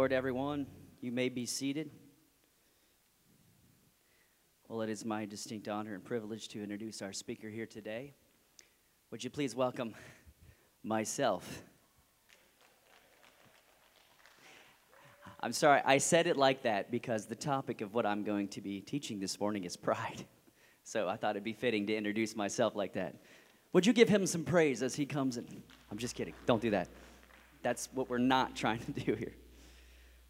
Lord, everyone, you may be seated. Well, it is my distinct honor and privilege to introduce our speaker here today. Would you please welcome myself? I'm sorry, I said it like that because the topic of what I'm going to be teaching this morning is pride. So I thought it'd be fitting to introduce myself like that. Would you give him some praise as he comes in? I'm just kidding. Don't do that. That's what we're not trying to do here.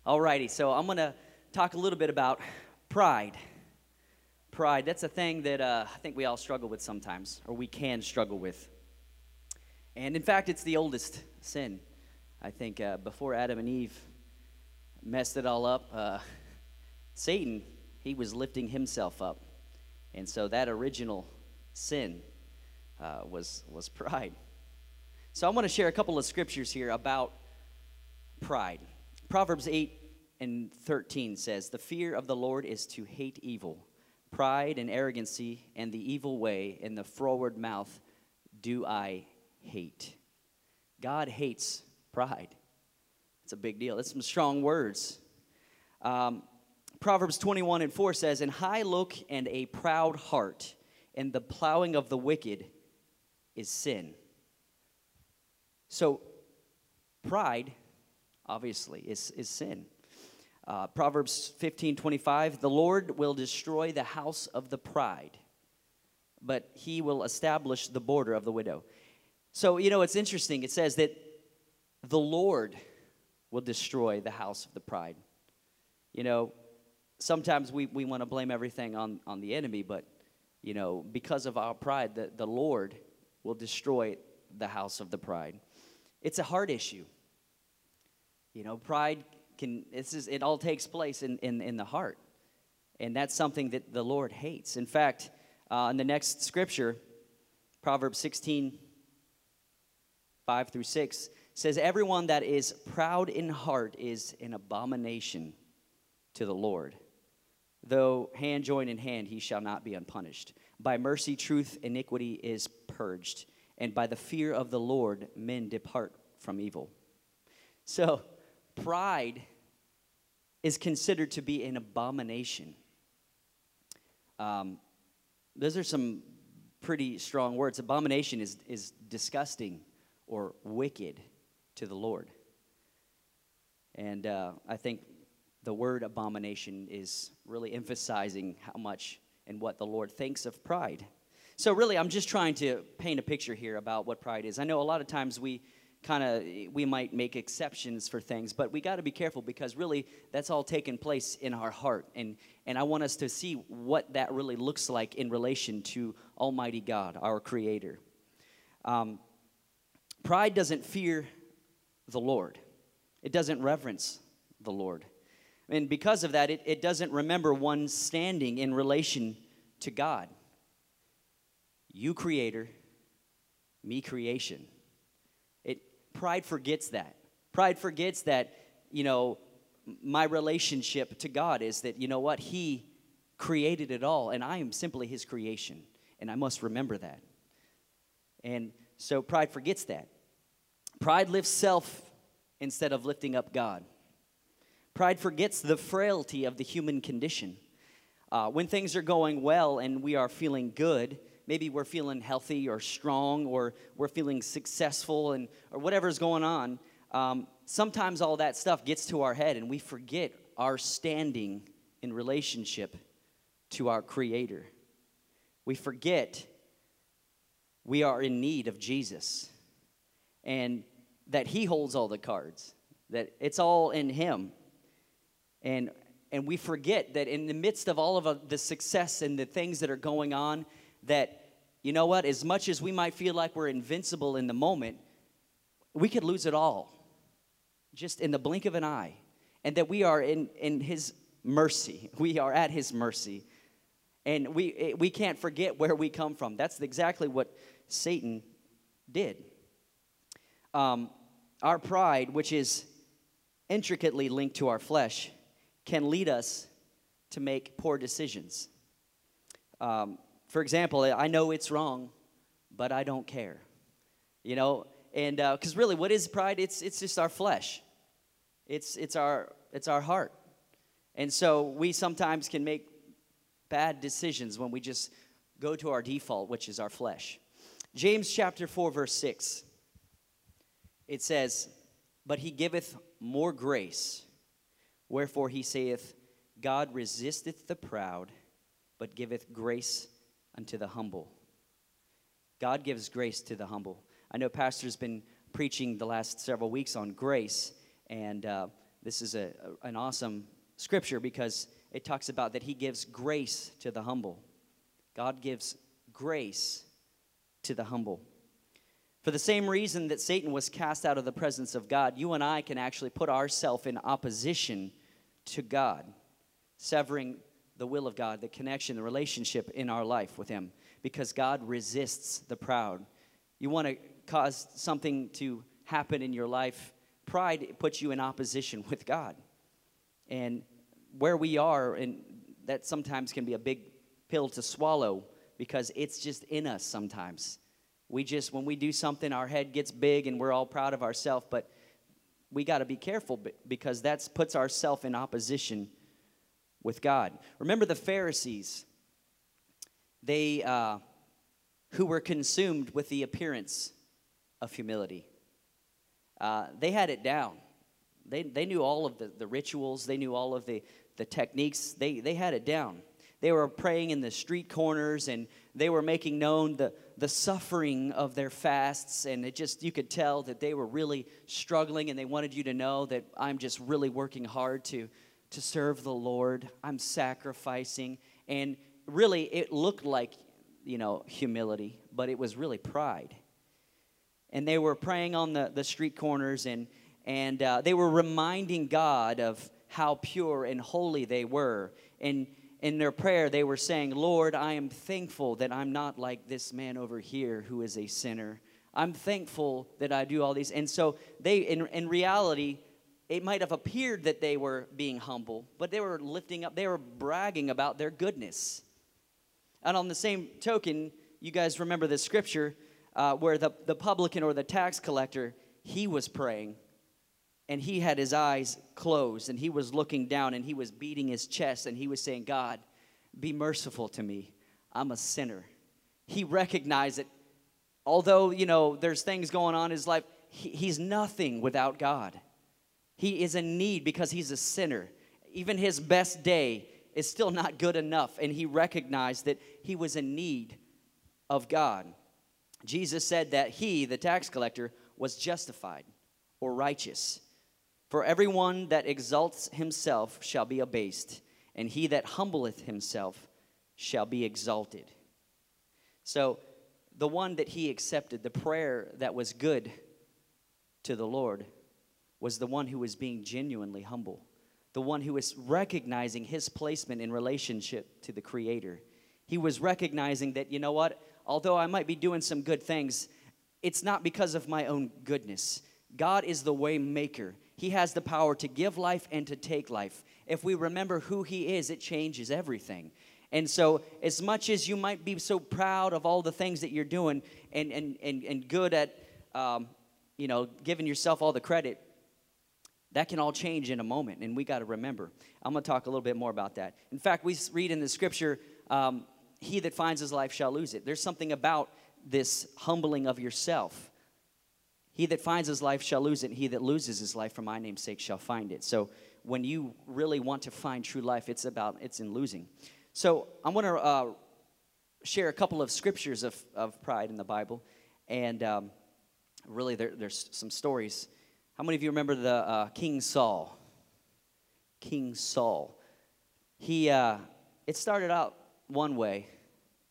Alrighty, so I'm going to talk a little bit about pride. Pride, that's a thing that uh, I think we all struggle with sometimes, or we can struggle with. And in fact, it's the oldest sin. I think uh, before Adam and Eve messed it all up, uh, Satan, he was lifting himself up. And so that original sin uh, was, was pride. So I want to share a couple of scriptures here about pride. Proverbs 8 and 13 says, The fear of the Lord is to hate evil. Pride and arrogancy and the evil way and the froward mouth do I hate. God hates pride. It's a big deal. That's some strong words. Um, Proverbs 21 and 4 says, "In high look and a proud heart, and the plowing of the wicked is sin. So, pride obviously, is, is sin. Uh, Proverbs 15 25, the Lord will destroy the house of the pride, but he will establish the border of the widow. So, you know, it's interesting. It says that the Lord will destroy the house of the pride. You know, sometimes we, we want to blame everything on, on the enemy, but, you know, because of our pride, the, the Lord will destroy the house of the pride. It's a heart issue. You know, pride can, this is, it all takes place in, in, in the heart. And that's something that the Lord hates. In fact, uh, in the next scripture, Proverbs 16, 5 through 6, says, Everyone that is proud in heart is an abomination to the Lord. Though hand join in hand, he shall not be unpunished. By mercy, truth, iniquity is purged, and by the fear of the Lord, men depart from evil. So, pride is considered to be an abomination. Um, those are some pretty strong words. Abomination is, is disgusting or wicked to the Lord. And uh, I think the word abomination is really emphasizing how much and what the Lord thinks of pride. So, really, I'm just trying to paint a picture here about what pride is. I know a lot of times we kind of we might make exceptions for things but we got to be careful because really that's all taking place in our heart. And and i want us to see what that really looks like in relation to almighty god our creator. Um, pride doesn't fear the lord. It doesn't reverence the lord. And because of that it, it doesn't remember one's standing in relation to god. You creator me creation Pride forgets that. Pride forgets that, you know, my relationship to God is that, you know what, He created it all, and I am simply His creation, and I must remember that. And so pride forgets that. Pride lifts self instead of lifting up God. Pride forgets the frailty of the human condition. Uh, when things are going well and we are feeling good, maybe we're feeling healthy or strong or we're feeling successful and or whatever's going on um, sometimes all that stuff gets to our head and we forget our standing in relationship to our creator. We forget we are in need of jesus and that he holds all the cards that it's all in him. And and we forget that in the midst of all of the success and the things that are going on that you know what? As much as we might feel like we're invincible in the moment, we could lose it all just in the blink of an eye. And that we are in, in His mercy. We are at His mercy. And we, eh, we can't forget where we come from. That's exactly what Satan did. Um, our pride, which is intricately linked to our flesh, can lead us to make poor decisions. Um, for example, I know it's wrong, but I don't care. You know, and because uh, really, what is pride? It's it's just our flesh. It's it's our it's our heart. And so we sometimes can make bad decisions when we just go to our default, which is our flesh. James chapter 4, verse 6. It says, But he giveth more grace. Wherefore he saith, God resisteth the proud, but giveth grace unto the humble. God gives grace to the humble. I know Pastor's been preaching the last several weeks on grace, and uh, this is a, an awesome scripture because it talks about that he gives grace to the humble. God gives grace to the humble. For the same reason that Satan was cast out of the presence of God, you and I can actually put ourselves in opposition to God, severing the will of God, the connection, the relationship in our life with Him, because God resists the proud. You want to cause something to happen in your life, pride puts you in opposition with God. And where we are, and that sometimes can be a big pill to swallow because it's just in us sometimes. We just, when we do something, our head gets big and we're all proud of ourselves, but we got to be careful because that puts ourselves in opposition with God. Remember the Pharisees, they, uh, who were consumed with the appearance of humility. Uh, they had it down. They, they knew all of the, the rituals, they knew all of the, the techniques, they, they had it down. They were praying in the street corners and they were making known the, the suffering of their fasts. And it just, you could tell that they were really struggling and they wanted you to know that I'm just really working hard to, to serve the Lord. I'm sacrificing. And really, it looked like, you know, humility, but it was really pride. And they were praying on the, the street corners and, and uh, they were reminding God of how pure and holy they were. And in their prayer, they were saying, Lord, I am thankful that I'm not like this man over here who is a sinner. I'm thankful that I do all these. And so they, in, in reality, it might have appeared that they were being humble, but they were lifting up, they were bragging about their goodness. And on the same token, you guys remember the scripture uh, where the, the publican or the tax collector, he was praying and he had his eyes closed and he was looking down and he was beating his chest and he was saying, God, be merciful to me. I'm a sinner. He recognized that although, you know, there's things going on in his life, he, he's nothing without God. He is in need because he's a sinner. Even his best day is still not good enough. And he recognized that he was in need of God. Jesus said that he, the tax collector, was justified or righteous for everyone that exalts himself shall be abased, and he that humbleth himself shall be exalted. So, the one that he accepted, the prayer that was good to the Lord, was the one who was being genuinely humble, the one who was recognizing his placement in relationship to the Creator. He was recognizing that, you know what, although I might be doing some good things, it's not because of my own goodness. God is the way maker. He has the power to give life and to take life. If we remember who He is, it changes everything. And so, as much as you might be so proud of all the things that you're doing and, and, and, and good at, um, you know, giving yourself all the credit, that can all change in a moment, and we got to remember. I'm going to talk a little bit more about that. In fact, we read in the scripture, um, He that finds his life shall lose it. There's something about this humbling of yourself he that finds his life shall lose it, and he that loses his life for my name's sake shall find it. So when you really want to find true life, it's about it's in losing. So I'm going to uh, share a couple of scriptures of, of pride in the Bible, and um, really there, there's some stories. How many of you remember the uh, King Saul? King Saul. He uh, it started out one way,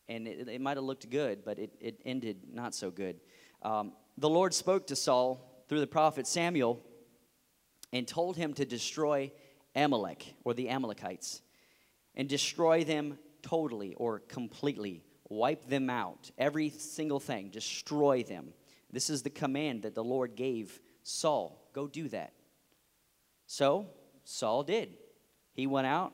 and it, it might have looked good, but it, it ended not so good. Um, the Lord spoke to Saul through the prophet Samuel and told him to destroy Amalek or the Amalekites and destroy them totally or completely. Wipe them out. Every single thing. Destroy them. This is the command that the Lord gave Saul. Go do that. So, Saul did. He went out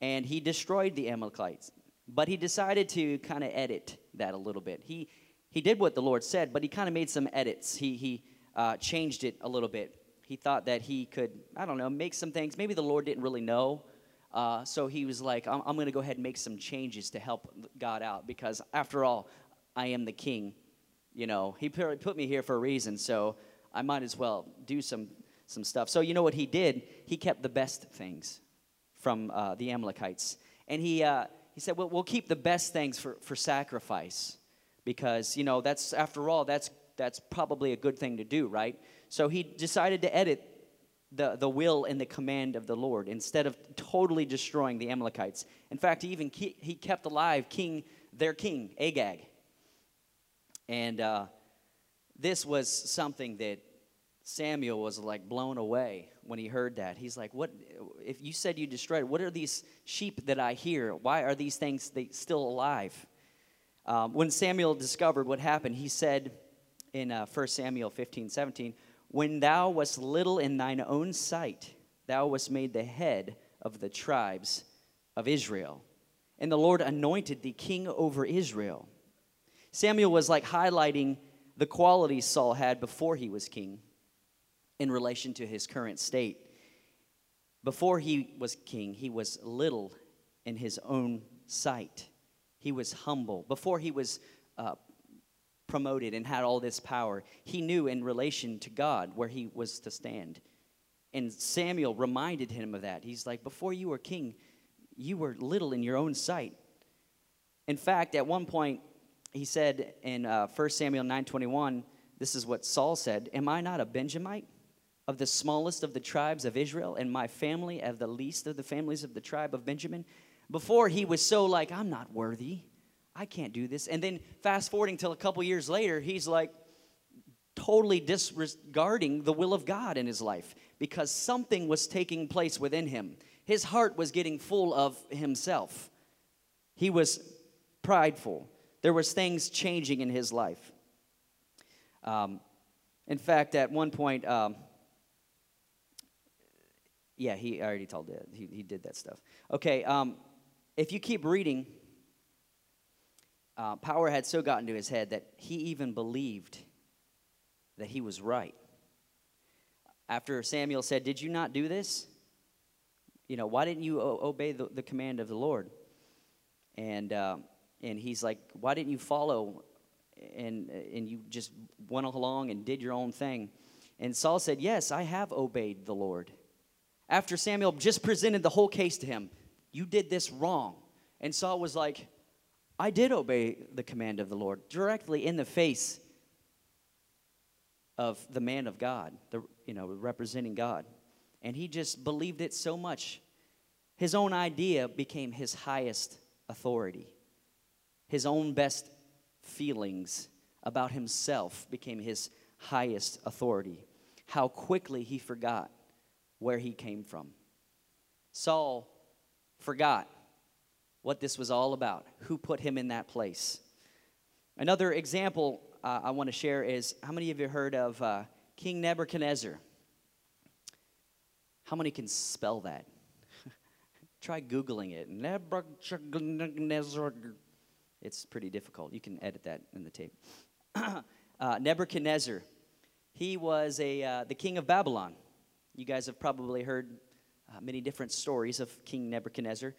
and he destroyed the Amalekites. But he decided to kind of edit that a little bit. He, he did what the Lord said, but he kind of made some edits. He, he uh, changed it a little bit. He thought that he could, I don't know, make some things. Maybe the Lord didn't really know. Uh, so he was like, I'm, I'm going to go ahead and make some changes to help God out because, after all, I am the king. You know, he put me here for a reason, so I might as well do some, some stuff. So, you know what he did? He kept the best things from uh, the Amalekites. And he, uh, he said, well, we'll keep the best things for, for sacrifice because, you know, that's, after all, that's, that's probably a good thing to do, right? So he decided to edit the, the will and the command of the Lord instead of totally destroying the Amalekites. In fact, he even ke- he kept alive king, their king, Agag. And uh, this was something that Samuel was like blown away when he heard that. He's like, "What? If you said you destroyed, what are these sheep that I hear? Why are these things they still alive?" Um, when Samuel discovered what happened, he said in uh, 1 Samuel 15, 17, when thou wast little in thine own sight, thou wast made the head of the tribes of Israel. And the Lord anointed thee king over Israel. Samuel was like highlighting the qualities Saul had before he was king in relation to his current state. Before he was king, he was little in his own sight. He was humble. Before he was uh, promoted and had all this power. He knew in relation to God where he was to stand. And Samuel reminded him of that. He's like, Before you were king, you were little in your own sight. In fact, at one point, he said in uh, 1 Samuel 9:21, this is what Saul said, "Am I not a Benjamite, of the smallest of the tribes of Israel, and my family of the least of the families of the tribe of Benjamin?" Before he was so like, "I'm not worthy. I can't do this. And then fast forwarding till a couple years later, he's like totally disregarding the will of God in his life because something was taking place within him. His heart was getting full of himself. He was prideful. There was things changing in his life. Um, in fact, at one point, um, yeah, he already told it. He, he did that stuff. Okay, um, if you keep reading, uh, power had so gotten to his head that he even believed that he was right. After Samuel said, Did you not do this? You know, why didn't you o- obey the, the, command of the Lord? And, uh, and he's like, Why didn't you follow? And, and you just went along and did your own thing. And Saul said, Yes, I have obeyed the Lord. After Samuel just presented the whole case to him, You did this wrong. And Saul was like, I did obey the command of the Lord directly in the face of the man of God, the, you know, representing God. And he just believed it so much. His own idea became his highest authority. His own best feelings about himself became his highest authority. How quickly he forgot where he came from. Saul forgot what this was all about, who put him in that place. Another example uh, I want to share is how many of you heard of uh, King Nebuchadnezzar? How many can spell that? Try Googling it. Nebuchadnezzar. It's pretty difficult. You can edit that in the tape. uh, Nebuchadnezzar. He was a, uh, the king of Babylon. You guys have probably heard uh, many different stories of King Nebuchadnezzar.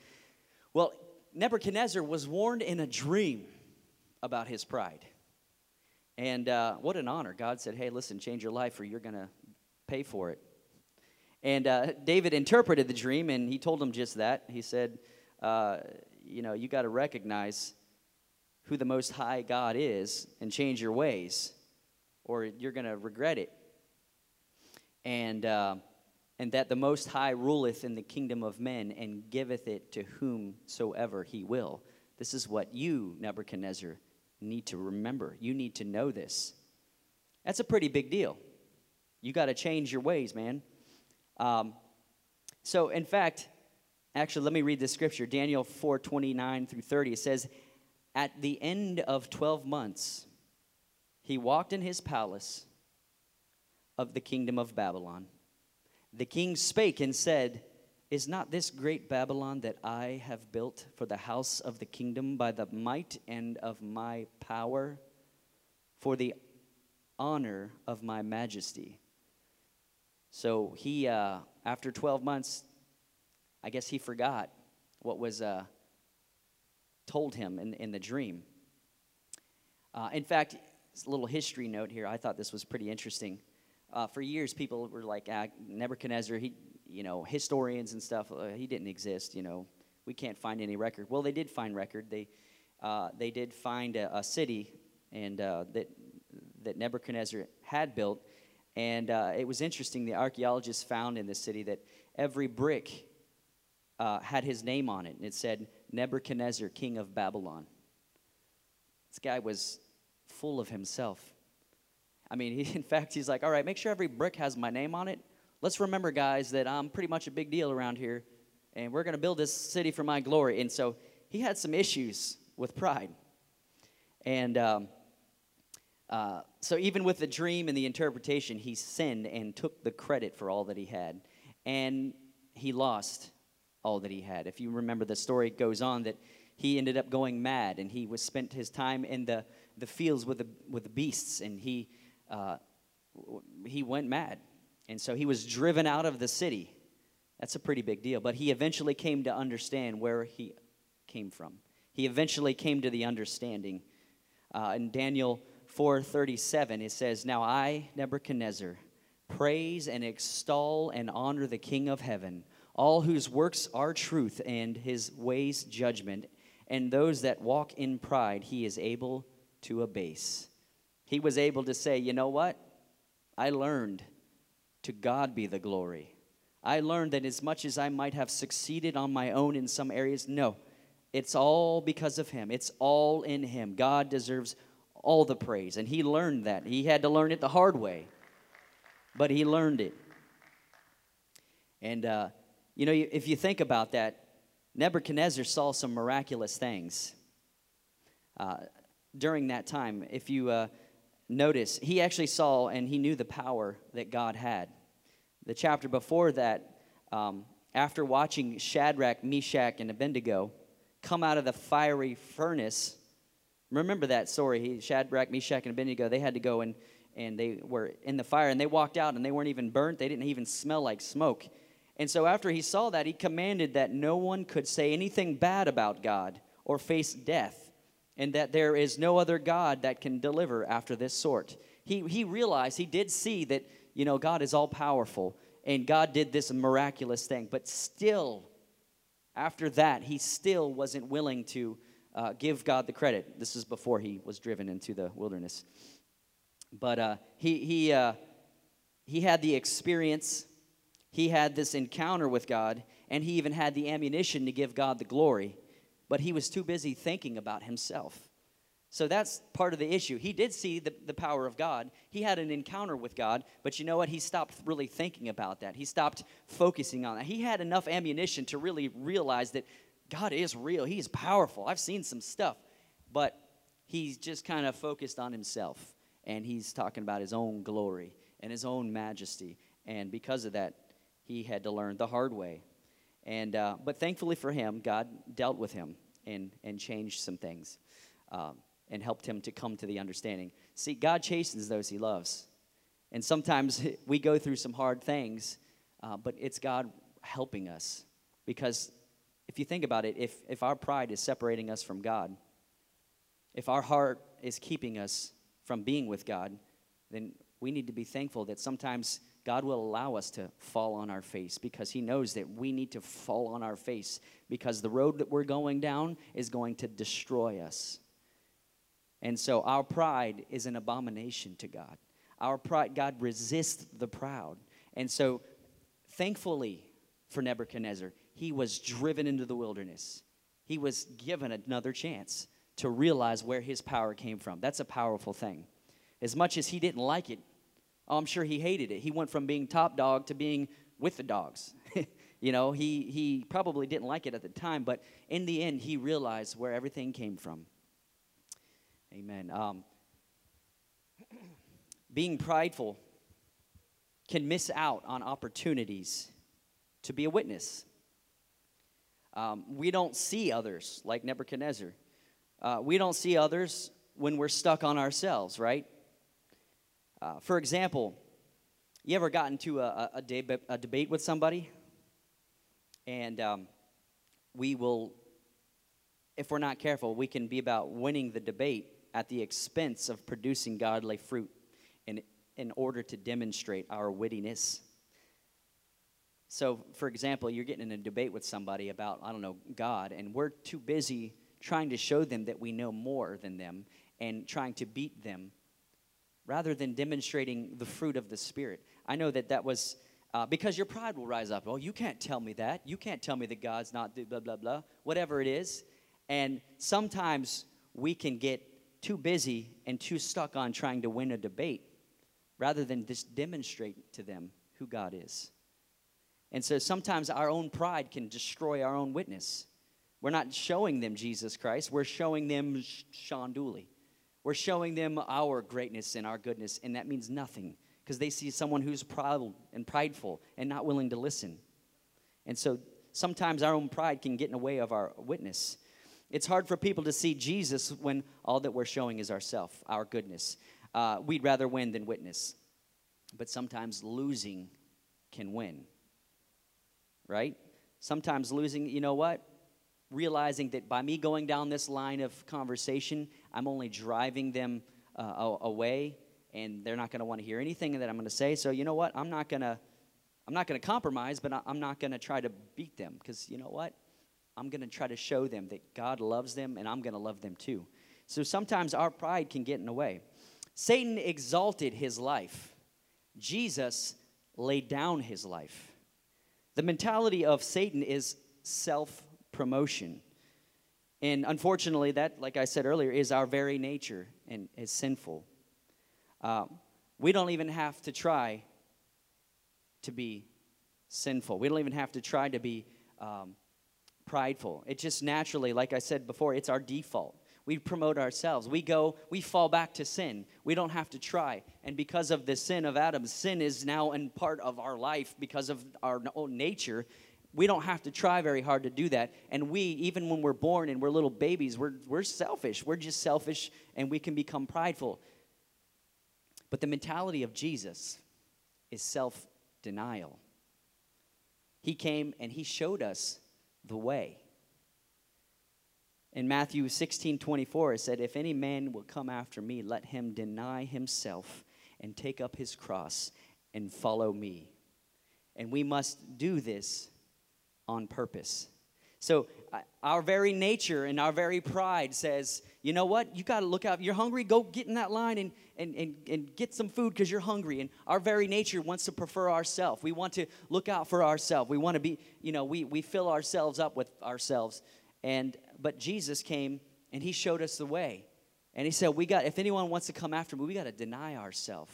Well, Nebuchadnezzar was warned in a dream about his pride. And uh, what an honor. God said, hey, listen, change your life or you're going to pay for it. And uh, David interpreted the dream and he told him just that. He said, uh, you know, you got to recognize who the Most High God is and change your ways or you're going to regret it. And uh, and that the Most High ruleth in the kingdom of men and giveth it to whomsoever he will. This is what you, Nebuchadnezzar, need to remember. You need to know this. That's a pretty big deal. You got to change your ways, man. Um, so, in fact, actually, let me read this scripture Daniel 4 29 through 30. It says, At the end of 12 months, he walked in his palace of the kingdom of Babylon the king spake and said, Is not this great Babylon that I have built for the house of the kingdom by the might and of my power, for the honor of my majesty? So he, uh, after 12 months, I guess he forgot what was uh, told him in, in the dream. Uh, in fact, a little history note here. I thought this was pretty interesting. Uh, for years, people were like, ah, Nebuchadnezzar, he, you know, historians and stuff, uh, he didn't exist, you know, we can't find any record. Well, they did find record. They, uh, they did find a, a city and uh, that, that Nebuchadnezzar had built. And uh, it was interesting, the archaeologists found in the city that every brick uh, had his name on it, and it said, Nebuchadnezzar, king of Babylon. This guy was full of himself. I mean, he, in fact, he's like, all right, make sure every brick has my name on it. Let's remember, guys, that I'm pretty much a big deal around here, and we're going to build this city for my glory. And so he had some issues with pride. And um, uh, so, even with the dream and the interpretation, he sinned and took the credit for all that he had. And he lost all that he had. If you remember, the story goes on that he ended up going mad and he was spent his time in the, the fields with the, with the beasts and he, uh, he went mad. And so he was driven out of the city. That's a pretty big deal. But he eventually came to understand where he came from. He eventually came to the understanding. Uh, in Daniel 4:37, it says, "Now I, Nebuchadnezzar, praise and extol and honor the King of heaven, all whose works are truth and his ways judgment, and those that walk in pride he is able to abase." He was able to say, "You know what? I learned to God be the glory." I learned that as much as I might have succeeded on my own in some areas, no, it's all because of Him. It's all in Him. God deserves all the praise. And he learned that. He had to learn it the hard way, but he learned it. And, uh, you know, if you think about that, Nebuchadnezzar saw some miraculous things uh, during that time. If you uh, notice, he actually saw and he knew the power that God had. The chapter before that, um, after watching Shadrach, Meshach, and Abednego come out of the fiery furnace, Remember that story. He, Shadrach, Meshach, and Abednego, they had to go and, and they were in the fire and they walked out and they weren't even burnt. They didn't even smell like smoke. And so after he saw that, he commanded that no one could say anything bad about God or face death, and that there is no other God that can deliver after this sort. He, he realized, he did see that, you know, God is all powerful and God did this miraculous thing, but still, after that, he still wasn't willing to uh, give God the credit. This is before he was driven into the wilderness. But uh, he, he, uh, he had the experience, he had this encounter with God, and he even had the ammunition to give God the glory. But he was too busy thinking about himself. So that's part of the issue. He did see the, the power of God. He had an encounter with God, but you know what? He stopped really thinking about that. He stopped focusing on that. He had enough ammunition to really realize that God is real. He is powerful. I've seen some stuff. But he's just kind of focused on himself. And he's talking about his own glory and his own majesty. And because of that, he had to learn the hard way. And, uh, but thankfully for him, God dealt with him and, and changed some things um, and helped him to come to the understanding. See, God chastens those he loves. And sometimes we go through some hard things, uh, but it's God helping us because if you think about it, if, if our pride is separating us from God, if our heart is keeping us from being with God, then we need to be thankful that sometimes God will allow us to fall on our face because He knows that we need to fall on our face because the road that we're going down is going to destroy us. And so our pride is an abomination to God. Our pride, God resists the proud. And so, thankfully for Nebuchadnezzar, he was driven into the wilderness. He was given another chance to realize where his power came from. That's a powerful thing. As much as he didn't like it, oh, I'm sure he hated it. He went from being top dog to being with the dogs. you know, he, he probably didn't like it at the time, but in the end, he realized where everything came from. Amen. Um, being prideful can miss out on opportunities to be a witness. Um, we don't see others like Nebuchadnezzar. Uh, we don't see others when we're stuck on ourselves, right? Uh, for example, You ever gotten into a, a, a, deb- a debate with somebody? And um, we will, if we're not careful, we can be about winning the debate at the expense of producing godly fruit in, in order to demonstrate our wittiness. So, for example, you're getting in a debate with somebody about, I don't know, God, and we're too busy trying to show them that we know more than them and trying to beat them rather than demonstrating the fruit of the Spirit. I know that that was uh, because your pride will rise up. Oh, you can't tell me that. You can't tell me that God's not blah, blah, blah, whatever it is. And sometimes we can get too busy and too stuck on trying to win a debate rather than just demonstrate to them who God is. And so sometimes our own pride can destroy our own witness. We're not showing them Jesus Christ, we're showing them Sean Dooley. We're showing them our greatness and our goodness, and that means nothing because they see someone who's proud and prideful and not willing to listen. And so sometimes our own pride can get in the way of our witness. It's hard for people to see Jesus when all that we're showing is ourself, our goodness. Uh, we'd rather win than witness. But sometimes losing can win, right? Sometimes losing, you know what? Realizing that by me going down this line of conversation, I'm only driving them uh, away and they're not going to want to hear anything that I'm going to say. So, you know what? I'm not going to. I'm not going to compromise, but I'm not going to try to beat them because you know what? I'm going to try to show them that God loves them and I'm going to love them too. So sometimes our pride can get in the way. Satan exalted his life, Jesus laid down his life. The mentality of Satan is self promotion. And unfortunately, that, like I said earlier, is our very nature and is sinful. Uh, we don't even have to try to be sinful. We don't even have to try to be um, prideful. It just naturally, like I said before, it's our default. We promote ourselves. We go, we fall back to sin. We don't have to try. And because of the sin of Adam, sin is now in part of our life because of our own nature. We don't have to try very hard to do that. And we, even when we're born and we're little babies, we're, we're selfish. We're just selfish and we can become prideful. But the mentality of Jesus is self denial. He came and he showed us the way. In Matthew 16 24, it said, If any man will come after me, let him deny himself and take up his cross and follow me. And we must do this on purpose. So, uh, our very nature and our very pride says, you know what? You got to look out. You're hungry? Go get in that line and, and, and, and get some food because you're hungry. And our very nature wants to prefer ourselves. We want to look out for ourselves. We want to be, you know, we, we fill ourselves up with ourselves. And but Jesus came and he showed us the way. And he said, We got, if anyone wants to come after me, we got to deny ourselves.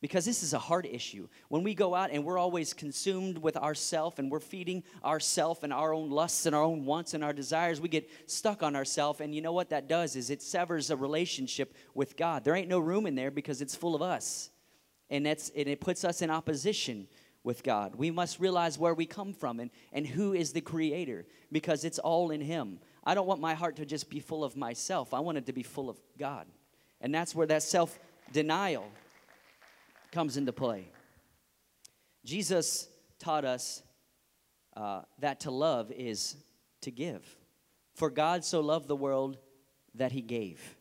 Because this is a hard issue. When we go out and we're always consumed with ourself and we're feeding ourself and our own lusts and our own wants and our desires, we get stuck on ourself. And you know what that does is it severs a relationship with God. There ain't no room in there because it's full of us. And, that's, and it puts us in opposition with God. We must realize where we come from and, and who is the creator because it's all in Him. I don't want my heart to just be full of myself, I want it to be full of God. And that's where that self denial comes into play. Jesus taught us uh, that to love is to give. For God so loved the world that He gave.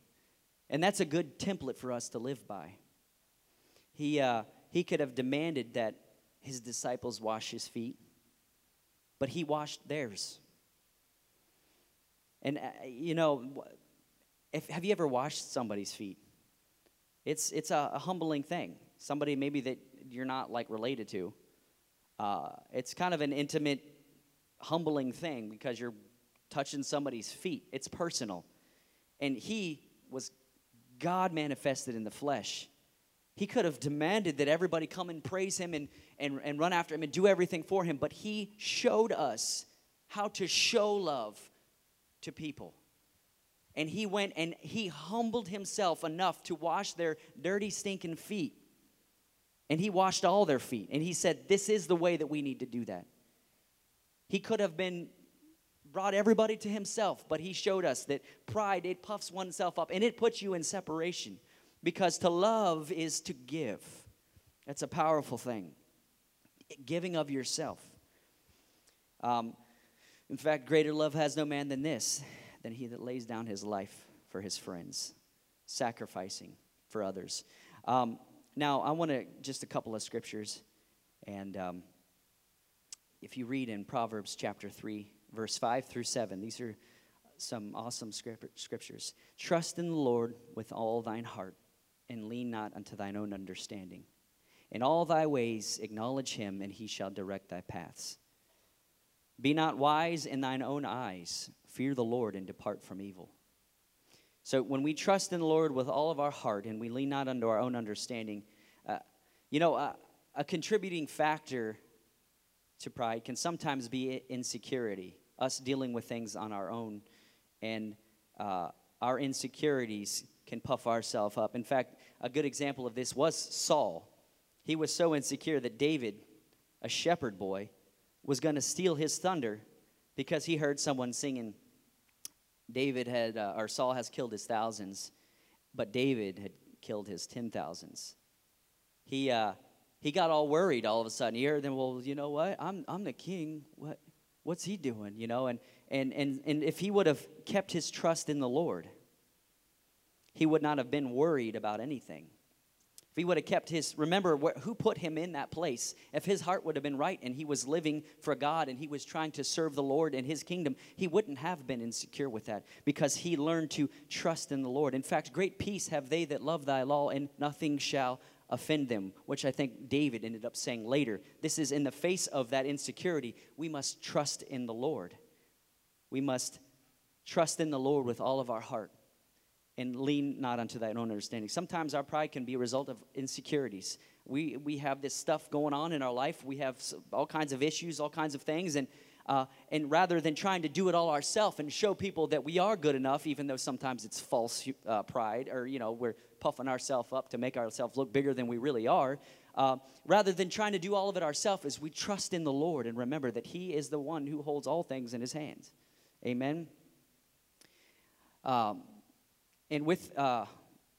And that's a good template for us to live by. He, uh, he could have demanded that his disciples wash his feet, but he washed theirs. And, uh, you know, if, have you ever washed somebody's feet? It's, it's a, a, humbling thing. Somebody maybe that you're not like related to. Uh, it's kind of an intimate, humbling thing because you're touching somebody's feet. It's personal. And he was God manifested in the flesh. He could have demanded that everybody come and praise him and, and, and run after him and do everything for him, but he showed us how to show love to people. And he went and he humbled himself enough to wash their dirty, stinking feet. And he washed all their feet. And he said, This is the way that we need to do that. He could have been brought everybody to himself, but he showed us that pride, it puffs oneself up and it puts you in separation. Because to love is to give. It's a powerful thing. Giving of yourself. Um, in fact, greater love has no man than this, than he that lays down his life for his friends, sacrificing for others. Um, now, I want to just a couple of scriptures, and um, if you read in Proverbs chapter 3, verse 5 through 7, these are some awesome scriptures. Trust in the Lord with all thine heart, and lean not unto thine own understanding. In all thy ways acknowledge him, and he shall direct thy paths. Be not wise in thine own eyes. Fear the Lord and depart from evil. So when we trust in the Lord with all of our heart and we lean not unto our own understanding, uh, you know, uh, a contributing factor to pride can sometimes be insecurity, us dealing with things on our own, and uh, our insecurities can puff ourselves up. In fact, a good example of this was Saul. He was so insecure that David, a shepherd boy, was going to steal his thunder because he heard someone singing. David had, uh, or Saul has killed his thousands, but David had killed his ten thousands. He, uh, he got all worried all of a sudden. He heard them, well, you know what? I'm, I'm the king. What, what's he doing? You know, and, and, and, and if he would have kept his trust in the Lord, he would not have been worried about anything. He would have kept his, remember wh- who put him in that place. If his heart would have been right and he was living for God and he was trying to serve the Lord and his kingdom, he wouldn't have been insecure with that because he learned to trust in the Lord. In fact, great peace have they that love thy law, and nothing shall offend them, which I think David ended up saying later. This is in the face of that insecurity, we must trust in the Lord. We must trust in the Lord with all of our heart and lean not unto thine own understanding. Sometimes our pride can be a result of insecurities. We, we have this stuff going on in our life. We have all kinds of issues, all kinds of things. And, uh, and rather than trying to do it all ourselves and show people that we are good enough, even though sometimes it's false uh, pride or, you know, we're puffing ourselves up to make ourselves look bigger than we really are, uh, rather than trying to do all of it ourselves, is we trust in the Lord and remember that He is the one who holds all things in His hands. Amen. Um, and with uh,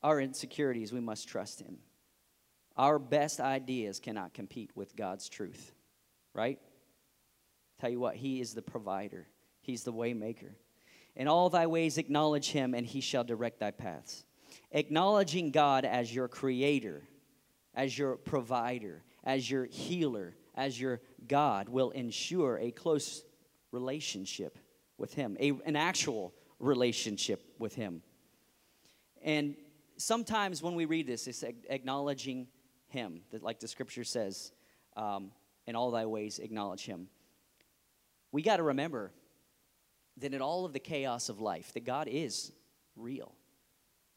our insecurities, we must trust Him. Our best ideas cannot compete with God's truth, right? Tell you what, He is the provider, He's the waymaker. In all thy ways acknowledge Him, and He shall direct thy paths. Acknowledging God as your creator, as your provider, as your healer, as your God will ensure a close relationship with Him, a, an actual relationship with Him. And sometimes when we read this, it's acknowledging Him, that like the scripture says, um, in all thy ways acknowledge Him. We got to remember that in all of the chaos of life, that God is real.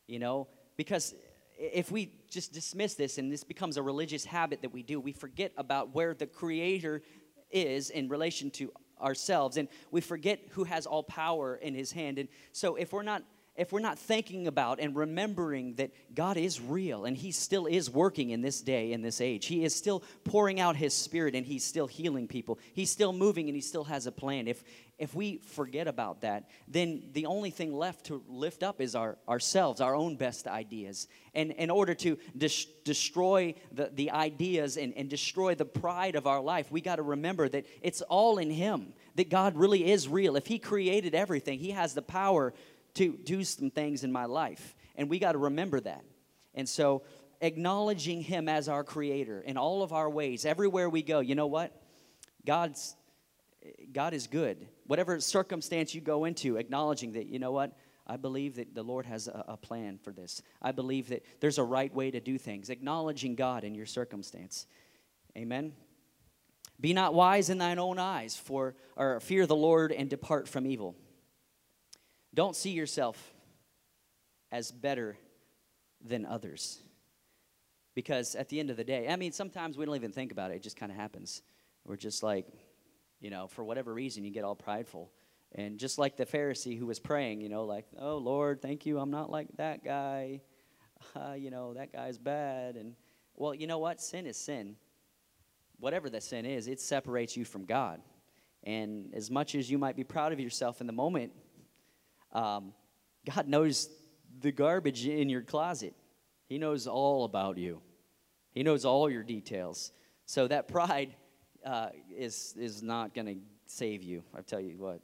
You know, because if we just dismiss this and this becomes a religious habit that we do, we forget about where the Creator is in relation to ourselves, and we forget who has all power in His hand. And so, if we're not if we're not thinking about and remembering that God is real and He still is working in this day, in this age, He is still pouring out His Spirit and He's still healing people, He's still moving and He still has a plan. If, if we forget about that, then the only thing left to lift up is our, ourselves, our own best ideas. And in order to dis- destroy the, the ideas and, and destroy the pride of our life, we got to remember that it's all in Him, that God really is real. If He created everything, He has the power to do some things in my life. And we got to remember that. And so, acknowledging Him as our Creator in all of our ways, everywhere we go, you know what? God's God is good. Whatever circumstance you go into, acknowledging that, you know what? I believe that the Lord has a, a, plan for this. I believe that there's a right way to do things. Acknowledging God in your circumstance. Amen. Be not wise in thine own eyes, for or fear the Lord and depart from evil. Don't see yourself as better than others. Because at the end of the day, I mean, sometimes we don't even think about it, it just kind of happens. We're just like, you know, for whatever reason, you get all prideful. And just like the Pharisee who was praying, you know, like, oh, Lord, thank you, I'm not like that guy. Uh, you know, that guy's bad. And, well, you know what? Sin is sin. Whatever the sin is, it separates you from God. And as much as you might be proud of yourself in the moment, um, God knows the garbage in your closet, He knows all about you. He knows all your details. So that pride uh, is, is not going to save you, I tell you what.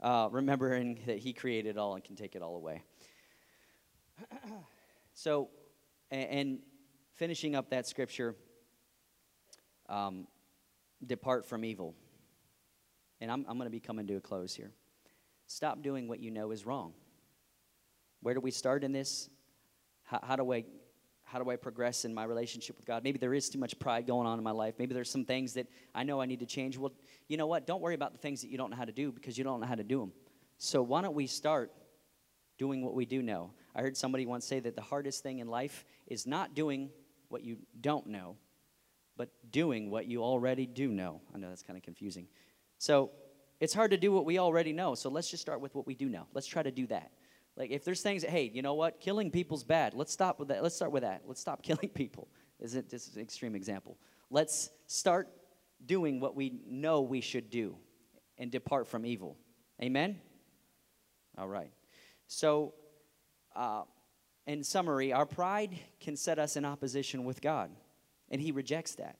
Uh, remembering that He created all and can take it all away. so, and, and, finishing up that scripture, um, depart from evil. And I'm, I'm going to be coming to a close here. Stop doing what you know is wrong. Where do we start in this? How, how, do I how do I progress in my relationship with God? Maybe there is too much pride going on in my life. Maybe there's some things that I know I need to change. Well, you know what? Don't worry about the things that you don't know how to do because you don't know how to do them. So why don't we start doing what we do know? I heard somebody once say that the hardest thing in life is not doing what you don't know, but doing what you already do know. I know that's kind of confusing. So it's hard to do what we already know. So let's just start with what we do know. Let's try to do that. Like if there's things that, hey, you know what? Killing people's bad. Let's stop with that. Let's start with that. Let's stop killing people. Is it is an extreme example. Let's start doing what we know we should do and depart from evil. Amen? All right. So uh, in summary, our pride can set us in opposition with God, and He rejects that.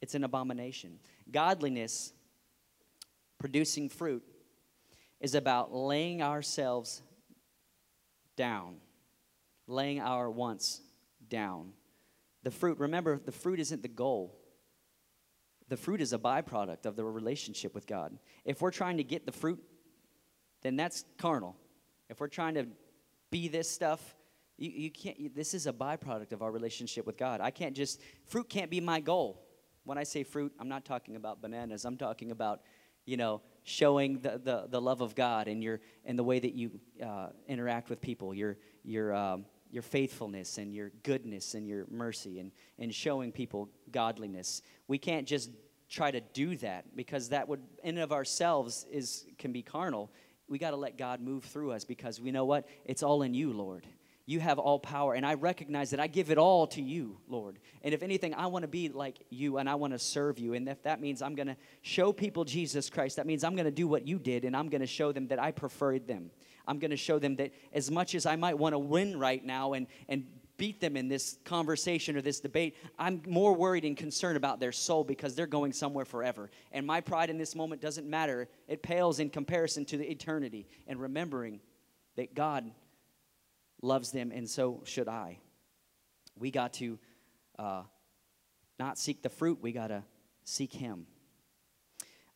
It's an abomination. Godliness, producing fruit, is about laying ourselves down, laying our wants down. The fruit, remember, the fruit isn't the goal. The fruit is a byproduct of the relationship with God. If we're trying to get the fruit, then that's carnal. If we're trying to be this stuff, you, you can't, you, this is a byproduct of our relationship with God. I can't just, fruit can't be my goal. When I say fruit, I'm not talking about bananas. I'm talking about, you know, showing the, the, the love of God and, your, and the way that you uh, interact with people, your, your, um, your faithfulness and your goodness and your mercy and, and showing people godliness. We can't just try to do that because that would, in and of ourselves, is, can be carnal. We got to let God move through us because we know what? It's all in you, Lord. You have all power, and I recognize that I give it all to you, Lord. And if anything, I want to be like you and I want to serve you. And if that means I'm going to show people Jesus Christ, that means I'm going to do what you did, and I'm going to show them that I preferred them. I'm going to show them that as much as I might want to win right now and, and beat them in this conversation or this debate, I'm more worried and concerned about their soul because they're going somewhere forever. And my pride in this moment doesn't matter, it pales in comparison to the eternity. And remembering that God loves them, and so should I. We got to uh, not seek the fruit, we got to seek Him.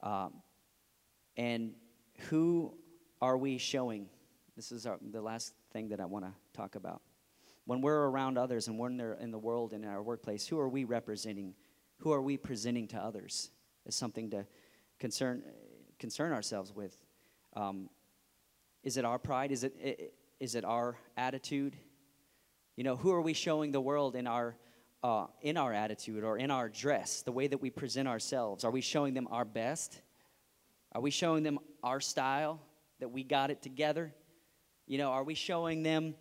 Uh, and who are we showing? This is our, the last thing that I want to talk about. When we're around others and when they're in the world and in our workplace, who are we representing? Who are we presenting to others? Is something to concern concern ourselves with. Um, is it our pride? Is it, is it our attitude? You know, who are we showing the world in our uh, in our attitude or in our dress, the way that we present ourselves? Are we showing them our best? Are we showing them our style that we got it together? You know, are we showing them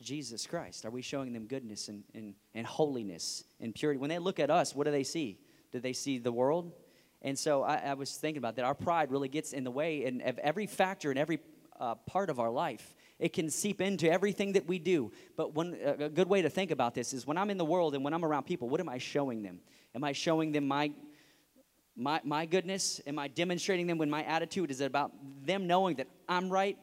Jesus Christ? Are we showing them goodness and, and, and holiness and purity? When they look at us, what do they see? Do they see the world? And so I, I was thinking about that. Our pride really gets in the way and of every factor and every uh, part of our life. It can seep into everything that we do. But one, a good way to think about this is when I'm in the world and when I'm around people, what am I showing them? Am I showing them my, my, my goodness? Am I demonstrating them when my attitude is about them knowing that I'm right?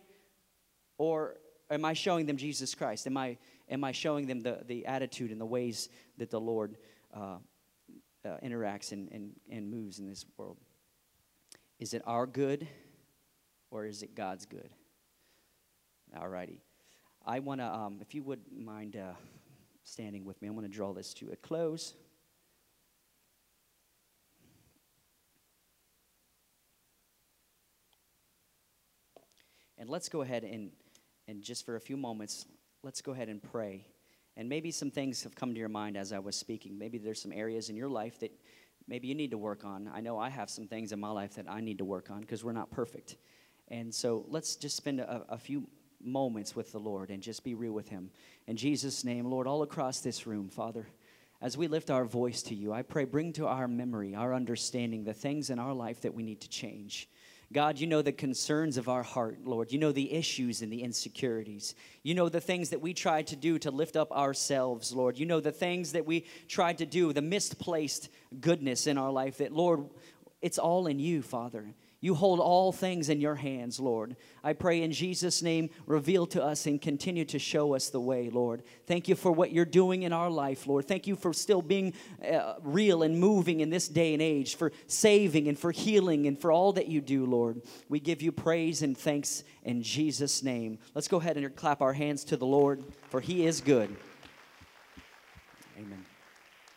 Or am I showing them Jesus Christ? Am I, am I showing them the, the attitude and the ways that the Lord uh, uh, interacts and, and, and moves in this world? Is it our good or is it God's good? All righty. I want to, um, if you would mind uh, standing with me, I want to draw this to a close. And let's go ahead and, and just for a few moments, let's go ahead and pray. And maybe some things have come to your mind as I was speaking. Maybe there's some areas in your life that maybe you need to work on. I know I have some things in my life that I need to work on because we're not perfect. And so let's just spend a, a few moments with the Lord and just be real with Him. In Jesus' name, Lord, all across this room, Father, as we lift our voice to you, I pray, bring to our memory, our understanding, the things in our life that we need to change. God, you know the concerns of our heart, Lord. You know the issues and the insecurities. You know the things that we try to do to lift up ourselves, Lord. You know the things that we try to do, the misplaced goodness in our life that, Lord, it's all in you, Father. You hold all things in your hands, Lord. I pray in Jesus' name, reveal to us and continue to show us the way, Lord. Thank you for what you're doing in our life, Lord. Thank you for still being uh, real and moving in this day and age, for saving and for healing and for all that you do, Lord. We give you praise and thanks in Jesus' name. Let's go ahead and clap our hands to the Lord, for he is good. Amen.